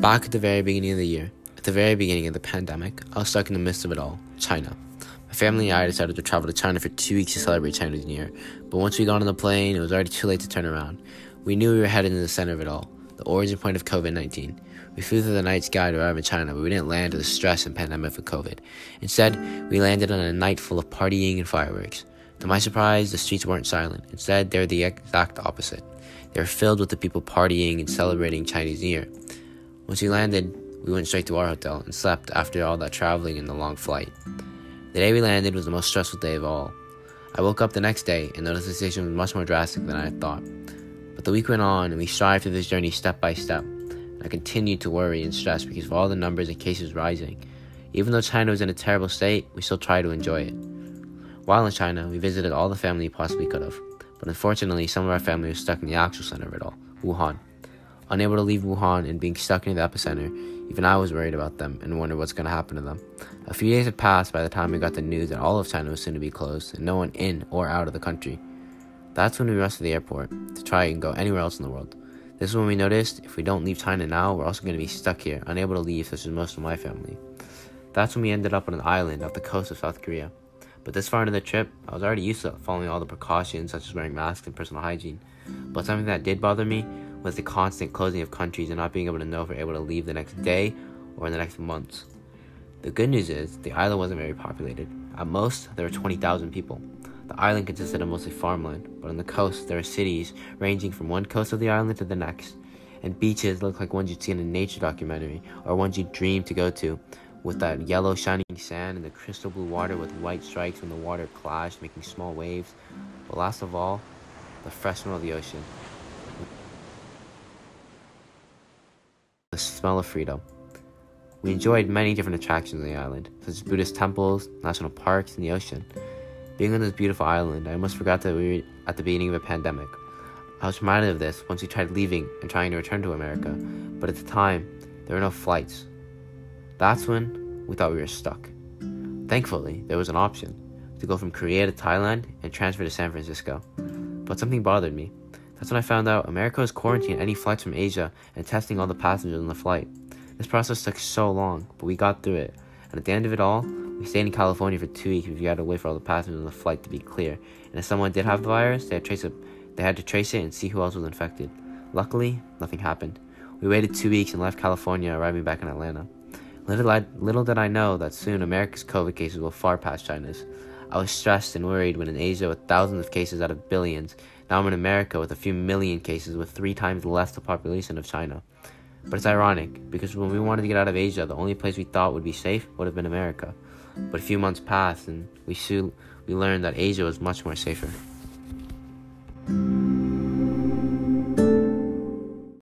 Back at the very beginning of the year, at the very beginning of the pandemic, I was stuck in the midst of it all China. My family and I decided to travel to China for two weeks to celebrate Chinese New Year, but once we got on the plane, it was already too late to turn around. We knew we were headed in the center of it all, the origin point of COVID 19. We flew through the night sky to arrive in China, but we didn't land to the stress and pandemic of COVID. Instead, we landed on a night full of partying and fireworks. To my surprise, the streets weren't silent. Instead, they were the exact opposite. They were filled with the people partying and celebrating Chinese New Year. Once we landed, we went straight to our hotel and slept after all that traveling and the long flight. The day we landed was the most stressful day of all. I woke up the next day and noticed the situation was much more drastic than I had thought. But the week went on and we strived through this journey step by step. I continued to worry and stress because of all the numbers and cases rising. Even though China was in a terrible state, we still tried to enjoy it. While in China, we visited all the family we possibly could have, but unfortunately, some of our family was stuck in the actual center of it all, Wuhan. Unable to leave Wuhan and being stuck in the epicenter, even I was worried about them and wondered what's going to happen to them. A few days had passed by the time we got the news that all of China was soon to be closed and no one in or out of the country. That's when we rushed to the airport to try and go anywhere else in the world. This is when we noticed if we don't leave China now, we're also going to be stuck here, unable to leave, such as most of my family. That's when we ended up on an island off the coast of South Korea. But this far into the trip, I was already used to following all the precautions such as wearing masks and personal hygiene. But something that did bother me was the constant closing of countries and not being able to know if we're able to leave the next day or in the next months. The good news is the island wasn't very populated. At most, there were 20,000 people. The island consisted of mostly farmland, but on the coast there are cities ranging from one coast of the island to the next, and beaches look like ones you'd see in a nature documentary or ones you dream to go to, with that yellow shining sand and the crystal blue water with white stripes when the water clashed, making small waves. But last of all, the fresh smell of the ocean. The smell of freedom. We enjoyed many different attractions on the island, such as Buddhist temples, national parks, and the ocean. Being on this beautiful island, I almost forgot that we were at the beginning of a pandemic. I was reminded of this once we tried leaving and trying to return to America, but at the time, there were no flights, that's when we thought we were stuck. Thankfully, there was an option to go from Korea to Thailand and transfer to San Francisco. But something bothered me. That's when I found out America was quarantining any flights from Asia and testing all the passengers on the flight. This process took so long, but we got through it. And at the end of it all, we stayed in California for two weeks because we had to wait for all the passengers on the flight to be clear. And if someone did have the virus, they had, trace it, they had to trace it and see who else was infected. Luckily, nothing happened. We waited two weeks and left California, arriving back in Atlanta. Little, I, little did I know that soon America's COVID cases will far pass China's. I was stressed and worried when in Asia with thousands of cases out of billions, now I'm in America with a few million cases with three times less the population of China. But it's ironic, because when we wanted to get out of Asia, the only place we thought would be safe would have been America. But a few months passed, and we soon we learned that Asia was much more safer.